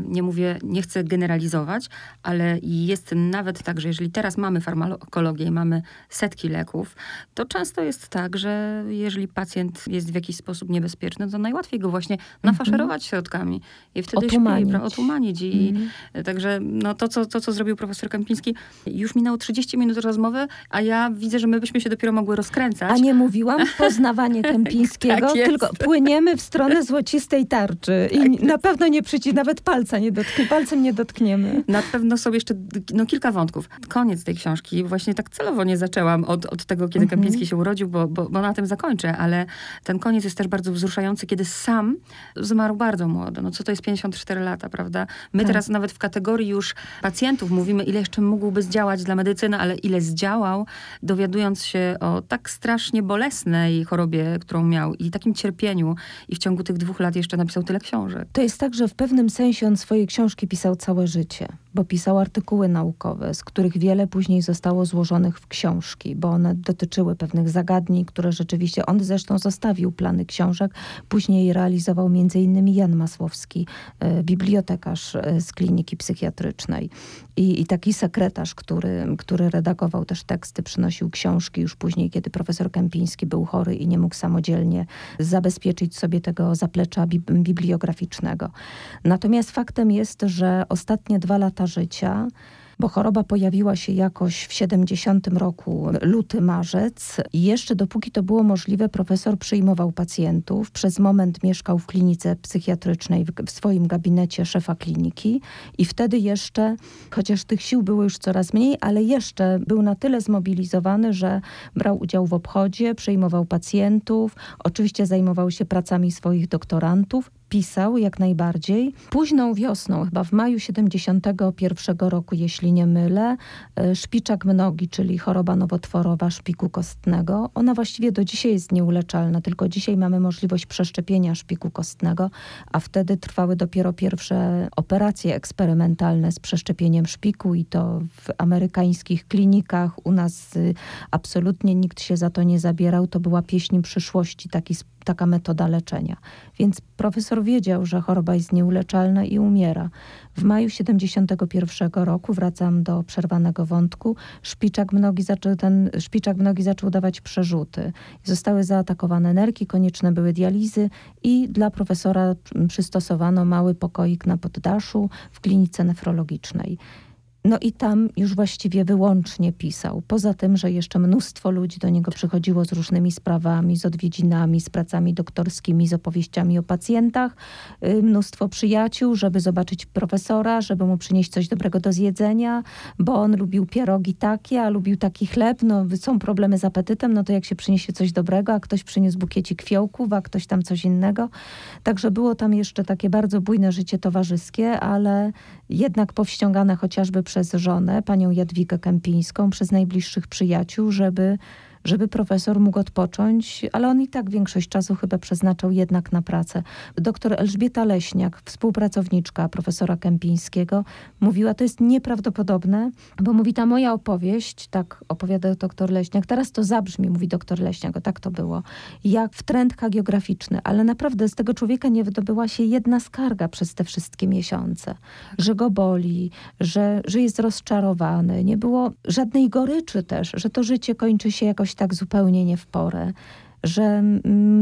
[SPEAKER 1] nie mówię, nie chcę generalizować, ale jest nawet tak, że jeżeli teraz mamy farmakologię i mamy setki leków, to często jest tak, że jeżeli pacjent jest w jakiś sposób niebezpieczny, to najłatwiej go właśnie nafaszerować środkami i wtedy
[SPEAKER 2] otumanić.
[SPEAKER 1] śpi, otumanić. I mhm. Także no, to, co, to, co zrobił profesor Kępiński, już minęło 30 minut rozmowy, a ja widzę, że my byśmy się dopiero mogły rozkręcać.
[SPEAKER 2] A nie mówiłam poznawanie Kępińskiego, tak tylko płyniemy w stronę złocistej tarczy i tak na pewno nie przyci, nawet palca nie dotknie, palcem nie dotkniemy.
[SPEAKER 1] Na pewno sobie jeszcze no, kilka wątków. Koniec tej książki, właśnie tak celowo nie zaczęłam od, od tego, kiedy mhm. Kępiński się urodził, bo, bo, bo na tym zakończę, ale ten koniec jest też bardzo wzruszający, kiedy sam zmarł bardzo młodo. No co to jest 54 lata, prawda? My tak. teraz nawet w kategorii już pacjentów mówimy, ile jeszcze mógłby zdziałać dla medycyny, ale ile zdziałał, dowiadując się o tak strasznie bolesnej chorobie, którą miał i takim cierpieniu i w ciągu tych dwóch lat jeszcze napisał tyle książek.
[SPEAKER 2] To jest tak, że w pewnym sensie on swoje książki pisał całe życie bo pisał artykuły naukowe, z których wiele później zostało złożonych w książki, bo one dotyczyły pewnych zagadnień, które rzeczywiście on zresztą zostawił plany książek. Później realizował innymi Jan Masłowski, e, bibliotekarz e, z kliniki psychiatrycznej i, i taki sekretarz, który, który redagował też teksty, przynosił książki już później, kiedy profesor Kępiński był chory i nie mógł samodzielnie zabezpieczyć sobie tego zaplecza bibliograficznego. Natomiast faktem jest, że ostatnie dwa lata życia bo choroba pojawiła się jakoś w 70 roku, luty, marzec. I jeszcze dopóki to było możliwe, profesor przyjmował pacjentów. Przez moment mieszkał w klinice psychiatrycznej, w, swoim gabinecie szefa kliniki i wtedy jeszcze, chociaż tych sił było już coraz mniej, ale jeszcze był na tyle zmobilizowany, że brał udział w obchodzie, przyjmował pacjentów, oczywiście zajmował się pracami swoich doktorantów, pisał jak najbardziej. Późną wiosną, chyba w maju 71 roku, jeśli nie mylę, e, szpiczak mnogi, czyli choroba nowotworowa szpiku kostnego. Ona właściwie do dzisiaj jest nieuleczalna, tylko dzisiaj mamy możliwość przeszczepienia szpiku kostnego, a wtedy trwały dopiero pierwsze operacje eksperymentalne z przeszczepieniem szpiku i to w amerykańskich klinikach. U nas y, absolutnie nikt się za to nie zabierał. To była pieśń przyszłości, taki taka metoda leczenia. Więc profesor wiedział, że choroba jest nieuleczalna i umiera. W maju 71 roku, wracam do przerwanego wątku, szpiczak mnogi zaczął, ten szpiczak mnogi zaczął dawać przerzuty. Zostały zaatakowane nerki, konieczne były dializy i dla profesora przystosowano mały pokoik na poddaszu w klinice nefrologicznej. No i tam już właściwie wyłącznie pisał. Poza tym, że jeszcze mnóstwo ludzi do niego przychodziło z różnymi sprawami, z odwiedzinami, z pracami doktorskimi, z opowieściami o pacjentach. Y, mnóstwo przyjaciół, żeby zobaczyć profesora, żeby mu przynieść coś dobrego do zjedzenia, bo on lubił pierogi takie, a lubił taki chleb. No są problemy z apetytem, no to jak się przyniesie coś dobrego, a ktoś przyniósł bukiecik fiołków, a ktoś tam coś innego. Także było tam jeszcze takie bardzo bujne życie towarzyskie, ale jednak powściągane chociażby przez żonę, panią Jadwigę Kępińską, przez najbliższych przyjaciół, żeby żeby profesor mógł odpocząć, ale on i tak większość czasu chyba przeznaczał jednak na pracę. Doktor Elżbieta Leśniak, współpracowniczka profesora Kępińskiego, mówiła, to jest nieprawdopodobne, bo mówi, ta moja opowieść, tak opowiada doktor Leśniak, teraz to zabrzmi, mówi doktor Leśniak, o tak to było, jak wtręt geograficzny, ale naprawdę z tego człowieka nie wydobyła się jedna skarga przez te wszystkie miesiące, że go boli, że, że jest rozczarowany, nie było żadnej goryczy też, że to życie kończy się jakoś jakoś tak zupełnie nie w porę, że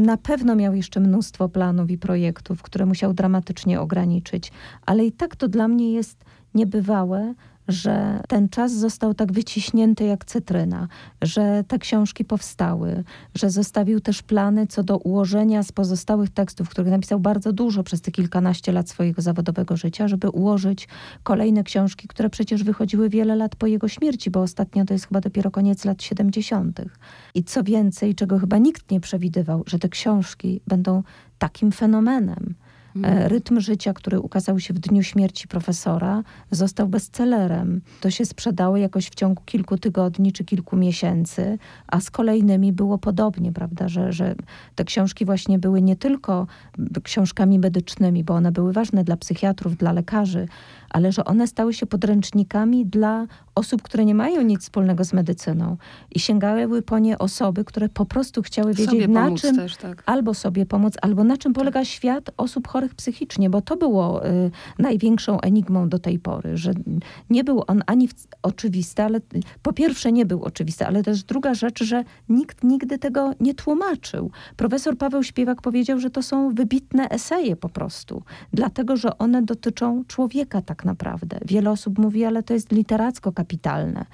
[SPEAKER 2] na pewno miał jeszcze mnóstwo planów i projektów, które musiał dramatycznie ograniczyć, ale i tak to dla mnie jest niebywałe, że ten czas został tak wyciśnięty jak cytryna, że te książki powstały, że zostawił też plany co do ułożenia z pozostałych tekstów, których napisał bardzo dużo przez te kilkanaście lat swojego zawodowego życia, żeby ułożyć kolejne książki, które przecież wychodziły wiele lat po jego śmierci, bo ostatnio to jest chyba dopiero koniec lat 70. I co więcej, czego chyba nikt nie przewidywał, że te książki będą takim fenomenem. Rytm życia, który ukazał się w dniu śmierci profesora, został bestsellerem. To się sprzedało jakoś w ciągu kilku tygodni czy kilku miesięcy, a z kolejnymi było podobnie, prawda, że, że te książki właśnie były nie tylko książkami medycznymi, bo one były ważne dla psychiatrów, dla lekarzy, ale że one stały się podręcznikami dla osób, które nie mają nic wspólnego z medycyną i sięgały po nie osoby, które po prostu chciały wiedzieć
[SPEAKER 1] sobie
[SPEAKER 2] na czym
[SPEAKER 1] też, tak.
[SPEAKER 2] albo sobie pomóc, albo na czym polega tak. świat osób chorych psychicznie, bo to było y, największą enigmą do tej pory, że nie był on ani w, oczywisty, ale po pierwsze nie był oczywisty, ale też druga rzecz, że nikt nigdy tego nie tłumaczył. Profesor Paweł Śpiewak powiedział, że to są wybitne eseje po prostu, dlatego, że one dotyczą człowieka tak naprawdę. Wiele osób mówi, ale to jest literacko kapitalne.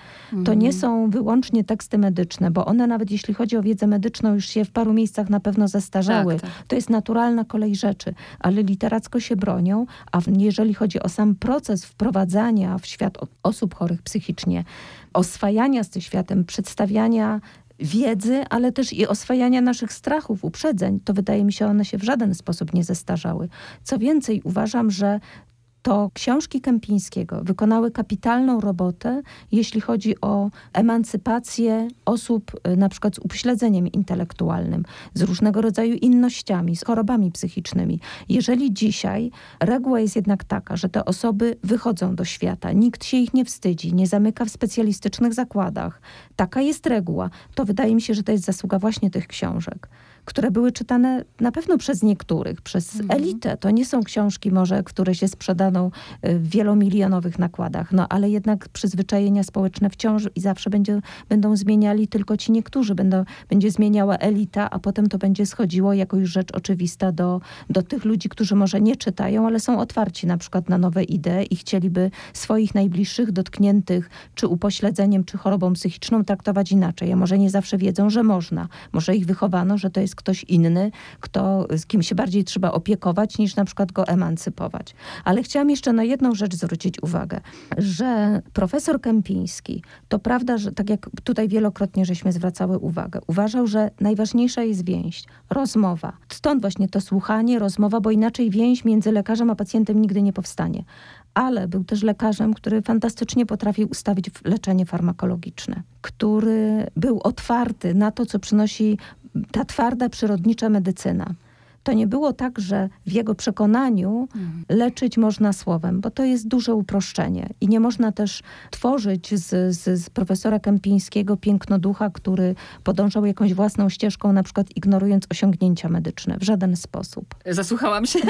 [SPEAKER 2] To nie mhm. są wyłącznie teksty medyczne, bo one nawet jeśli chodzi o wiedzę medyczną już się w paru miejscach na pewno zestarzały. Tak, tak. To jest naturalna kolej rzeczy, ale literacko się bronią, a jeżeli chodzi o sam proces wprowadzania w świat osób chorych psychicznie, oswajania z tym światem, przedstawiania wiedzy, ale też i oswajania naszych strachów, uprzedzeń, to wydaje mi się, one się w żaden sposób nie zestarzały. Co więcej, uważam, że to książki Kępińskiego wykonały kapitalną robotę, jeśli chodzi o emancypację osób y, na przykład z upośledzeniem intelektualnym, z różnego rodzaju innościami, z chorobami psychicznymi. Jeżeli dzisiaj reguła jest jednak taka, że te osoby wychodzą do świata, nikt się ich nie wstydzi, nie zamyka w specjalistycznych zakładach, taka jest reguła, to wydaje mi się, że to jest zasługa właśnie tych książek które były czytane na pewno przez niektórych, przez mhm. elitę. To nie są książki może, które się sprzedano y, w wielomilionowych nakładach, no ale jednak przyzwyczajenia społeczne wciąż i zawsze będzie, będą zmieniali tylko ci niektórzy. Będą, będzie zmieniała elita, a potem to będzie schodziło jako już rzecz oczywista do, do tych ludzi, którzy może nie czytają, ale są otwarci na przykład na nowe idee i chcieliby swoich najbliższych dotkniętych czy upośledzeniem, czy chorobą psychiczną traktować inaczej. A może nie zawsze wiedzą, że można. Może ich wychowano, że to jest ktoś inny, kto, z kim się bardziej trzeba opiekować, niż na przykład go emancypować. Ale chciałam jeszcze na jedną rzecz zwrócić uwagę, że profesor Kępiński, to prawda, że tak jak tutaj wielokrotnie żeśmy zwracały uwagę, uważał, że najważniejsza jest więź, rozmowa. Stąd właśnie to słuchanie, rozmowa, bo inaczej więź między lekarzem a pacjentem nigdy nie powstanie ale był też lekarzem, który fantastycznie potrafił ustawić leczenie farmakologiczne, który był otwarty na to, co przynosi ta twarda, przyrodnicza medycyna to nie było tak, że w jego przekonaniu mhm. leczyć można słowem, bo to jest duże uproszczenie. I nie można też tworzyć z, z, z profesora Kępińskiego pięknoducha, który podążał jakąś własną ścieżką, na przykład ignorując osiągnięcia medyczne w żaden sposób.
[SPEAKER 1] Zasłuchałam się.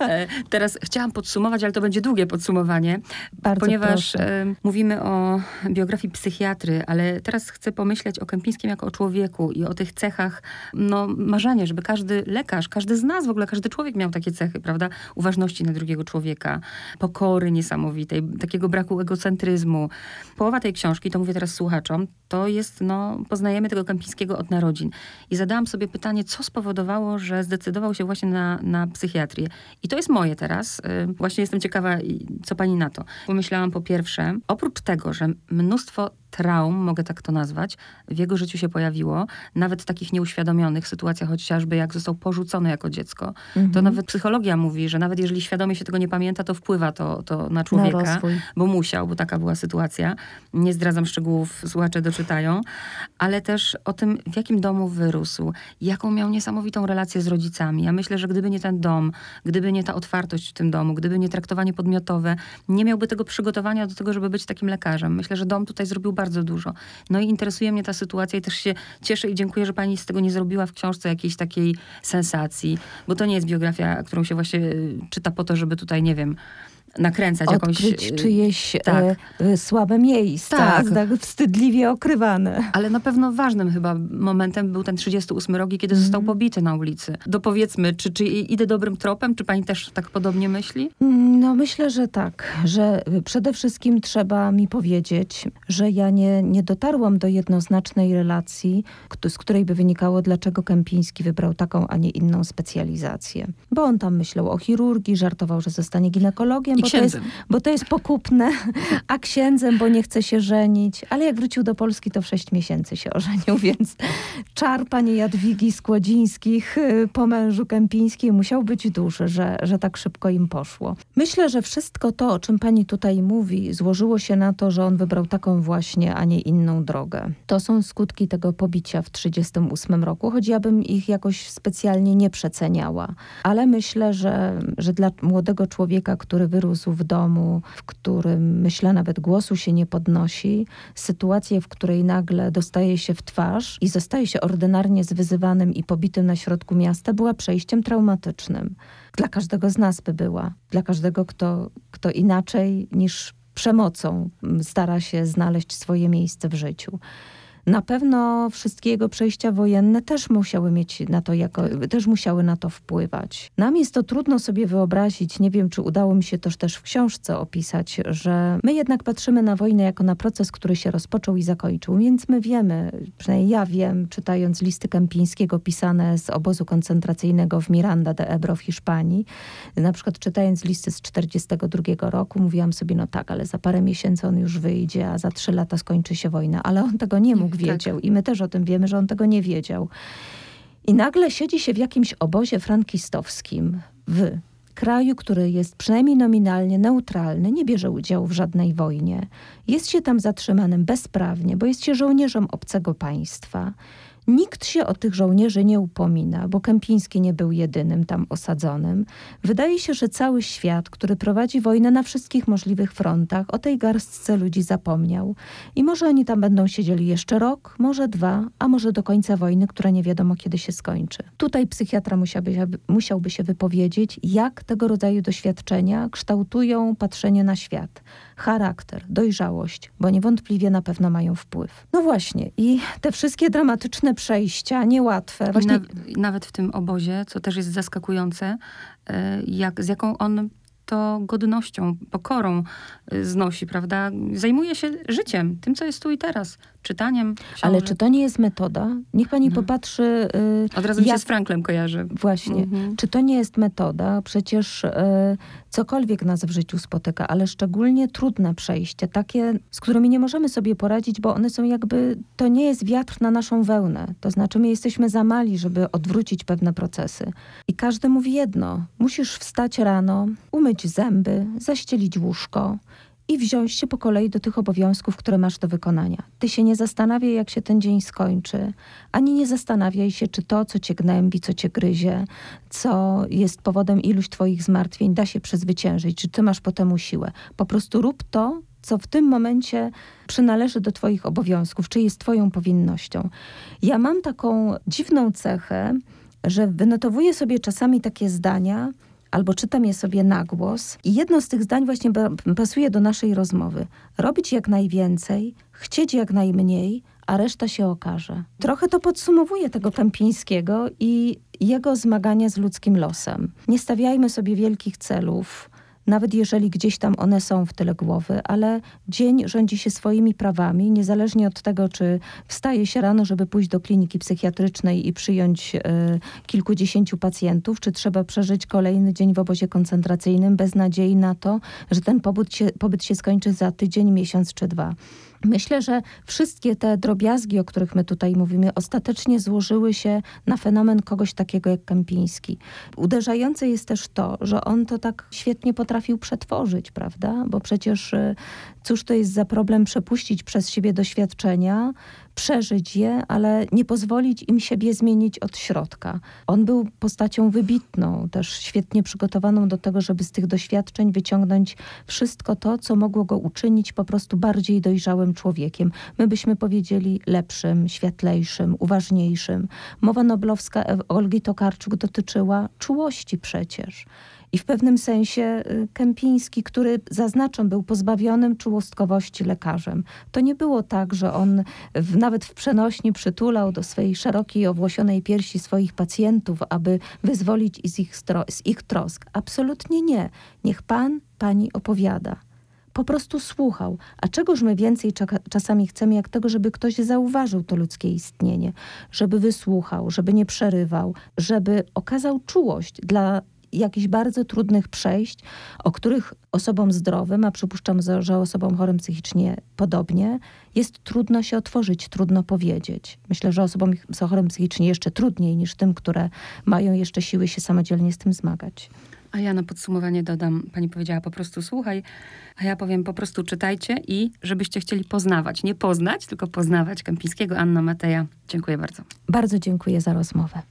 [SPEAKER 1] E, teraz chciałam podsumować, ale to będzie długie podsumowanie, Bardzo ponieważ proszę. E, mówimy o biografii psychiatry, ale teraz chcę pomyśleć o Kępińskim jako o człowieku i o tych cechach, no marzenie, żeby każdy lekarz, każdy każdy z nas, w ogóle każdy człowiek miał takie cechy, prawda? Uważności na drugiego człowieka, pokory niesamowitej, takiego braku egocentryzmu. Połowa tej książki, to mówię teraz słuchaczom, to jest, no, poznajemy tego Kępińskiego od narodzin. I zadałam sobie pytanie, co spowodowało, że zdecydował się właśnie na, na psychiatrię. I to jest moje teraz. Y, właśnie jestem ciekawa, co pani na to. Pomyślałam po pierwsze, oprócz tego, że mnóstwo traum, mogę tak to nazwać, w jego życiu się pojawiło, nawet w takich nieuświadomionych sytuacjach, chociażby jak został porzucony jako dziecko. Mhm. To nawet psychologia mówi, że nawet jeżeli świadomie się tego nie pamięta, to wpływa to, to na człowieka, na bo musiał, bo taka była sytuacja. Nie zdradzam szczegółów, słuchacze doczytają, ale też o tym, w jakim domu wyrósł, jaką miał niesamowitą relację z rodzicami. Ja myślę, że gdyby nie ten dom, gdyby nie ta otwartość w tym domu, gdyby nie traktowanie podmiotowe, nie miałby tego przygotowania do tego, żeby być takim lekarzem. Myślę, że dom tutaj zrobił bardzo dużo. No i interesuje mnie ta sytuacja i też się cieszę i dziękuję, że pani z tego nie zrobiła w książce jakiejś takiej sensacji, bo to nie jest biografia, którą się właśnie czyta po to, żeby tutaj, nie wiem, nakręcać
[SPEAKER 2] Odkryć
[SPEAKER 1] jakąś...
[SPEAKER 2] Y, czyjeś tak. e, y, słabe miejsca, tak. tak. wstydliwie okrywane.
[SPEAKER 1] Ale na pewno ważnym chyba momentem był ten 38 rok, kiedy mm. został pobity na ulicy. Dopowiedzmy, czy, czy idę dobrym tropem? Czy pani też tak podobnie myśli?
[SPEAKER 2] Mm, no myślę, że tak. Że przede wszystkim trzeba mi powiedzieć, że ja nie, nie dotarłam do jednoznacznej relacji, z której by wynikało, dlaczego Kępiński wybrał taką, a nie inną specjalizację. Bo on tam myślał o chirurgii, żartował, że zostanie ginekologiem,
[SPEAKER 1] bo to, jest,
[SPEAKER 2] bo to jest pokupne, a księdzem, bo nie chce się żenić. Ale jak wrócił do Polski, to w sześć miesięcy się ożenił, więc czar pani Jadwigi Skłodzińskich y, po mężu Kępińskiej musiał być duży, że, że tak szybko im poszło. Myślę, że wszystko to, o czym pani tutaj mówi, złożyło się na to, że on wybrał taką właśnie, a nie inną drogę. To są skutki tego pobicia w 1938 roku, choć ja bym ich jakoś specjalnie nie przeceniała. Ale myślę, że, że dla młodego człowieka, który wyrósł w domu, w którym myślę nawet głosu się nie podnosi, sytuację, w której nagle dostaje się w twarz i zostaje się ordynarnie zwyzywanym i pobitym na środku miasta, była przejściem traumatycznym. Dla każdego z nas by była. Dla każdego, kto, kto inaczej niż przemocą stara się znaleźć swoje miejsce w życiu. Na pewno wszystkie jego przejścia wojenne też musiały mieć na to, jako, też musiały na to wpływać. Nam jest to trudno sobie wyobrazić, nie wiem, czy udało mi się to też w książce opisać, że my jednak patrzymy na wojnę jako na proces, który się rozpoczął i zakończył, więc my wiemy, przynajmniej ja wiem, czytając listy Kępińskiego pisane z obozu koncentracyjnego w Miranda de Ebro w Hiszpanii, na przykład czytając listy z 42 roku, mówiłam sobie, no tak, ale za parę miesięcy on już wyjdzie, a za trzy lata skończy się wojna, ale on tego nie mógł tak. wiedział tak. i my też o tym wiemy, że on tego nie wiedział. I nagle siedzi się w jakimś obozie frankistowskim w kraju, który jest przynajmniej nominalnie neutralny, nie bierze udziału w żadnej wojnie, jest się tam zatrzymanym bezprawnie, bo jest się żołnierzem obcego państwa. Nikt się o tych żołnierzy nie upomina, bo Kępiński nie był jedynym tam osadzonym. Wydaje się, że cały świat, który prowadzi wojnę na wszystkich możliwych frontach, o tej garstce ludzi zapomniał. I może oni tam będą siedzieli jeszcze rok, może dwa, a może do końca wojny, która nie wiadomo kiedy się skończy. Tutaj psychiatra musiałby, musiałby się wypowiedzieć, jak tego rodzaju doświadczenia kształtują patrzenie na świat charakter, dojrzałość, bo niewątpliwie na pewno mają wpływ. No właśnie, i te wszystkie dramatyczne przejścia, niełatwe. Właśnie...
[SPEAKER 1] nawet w tym obozie, co też jest zaskakujące, e, jak, z jaką on to godnością, pokorą y, znosi, prawda? Zajmuje się życiem, tym, co jest tu i teraz, czytaniem. Książek.
[SPEAKER 2] Ale czy to nie jest metoda? Niech pani no. popatrzy.
[SPEAKER 1] Yy, Od razu jak... mi się z Franklem kojarzy.
[SPEAKER 2] Właśnie. Mhm. Czy to nie jest metoda? Przecież yy, cokolwiek nas w życiu spotyka, ale szczególnie trudne przejście, takie, z którymi nie możemy sobie poradzić, bo one są jakby, to nie jest wiatr na naszą wełnę. To znaczy, my jesteśmy za mali, żeby odwrócić pewne procesy. I każdy mówi jedno: musisz wstać rano, umyć zęby, zaścielić łóżko i wziąć się po kolei do tych obowiązków, które masz do wykonania. Ty się nie zastanawiaj, jak się ten dzień skończy, ani nie zastanawiaj się, czy to, co cię gnębi, co cię gryzie, co jest powodem iluś twoich zmartwień, da się przezwyciężyć, czy ty masz po temu siłę. Po prostu rób to, co w tym momencie przynależy do Twoich obowiązków, czy jest Twoją powinnością. Ja mam taką dziwną cechę, że wynotowuję sobie czasami takie zdania, albo czytam je sobie na głos. I jedno z tych zdań właśnie pasuje do naszej rozmowy. Robić jak najwięcej, chcieć jak najmniej, a reszta się okaże. Trochę to podsumowuje tego Kępińskiego i jego zmagania z ludzkim losem. Nie stawiajmy sobie wielkich celów, nawet jeżeli gdzieś tam one są w tyle głowy, ale dzień rządzi się swoimi prawami, niezależnie od tego, czy wstaje się rano, żeby pójść do kliniki psychiatrycznej i przyjąć y, kilkudziesięciu pacjentów, czy trzeba przeżyć kolejny dzień w obozie koncentracyjnym bez nadziei na to, że ten pobyt się, pobyt się skończy za tydzień, miesiąc czy dwa. Myślę, że wszystkie te drobiazgi, o których my tutaj mówimy, ostatecznie złożyły się na fenomen kogoś takiego jak Kępiński. Uderzające jest też to, że on to tak świetnie potrafił przetworzyć, prawda? Bo przecież y, cóż to jest za problem przepuścić przez siebie doświadczenia, przeżyć je, ale nie pozwolić im siebie zmienić od środka. On był postacią wybitną, też świetnie przygotowaną do tego, żeby z tych doświadczeń wyciągnąć wszystko to, co mogło go uczynić po prostu bardziej dojrzałym człowiekiem. My byśmy powiedzieli lepszym, światlejszym, uważniejszym. Mowa noblowska Olgi Tokarczuk dotyczyła czułości przecież. I w pewnym sensie y, Kępiński, który zaznaczam, był pozbawionym czułostkowości lekarzem. To nie było tak, że on w, nawet w przenośni przytulał do swojej szerokiej, owłosionej piersi swoich pacjentów, aby wyzwolić z ich, z ich trosk. Absolutnie nie. Niech pan, pani opowiada po prostu słuchał. A czegoż my więcej czasami chcemy, jak tego, żeby ktoś zauważył to ludzkie istnienie, żeby wysłuchał, żeby nie przerywał, żeby okazał czułość dla jakichś bardzo trudnych przejść, o których osobom zdrowym, a przypuszczam, że osobom chorym psychicznie podobnie, jest trudno się otworzyć, trudno powiedzieć. Myślę, że osobom chorym psychicznie jeszcze trudniej niż tym, które mają jeszcze siły się samodzielnie z tym zmagać.
[SPEAKER 1] A ja na podsumowanie dodam, pani powiedziała po prostu słuchaj, a ja powiem po prostu czytajcie i żebyście chcieli poznawać, nie poznać, tylko poznawać Kępińskiego, Anna Mateja. Dziękuję bardzo.
[SPEAKER 2] Bardzo dziękuję za rozmowę.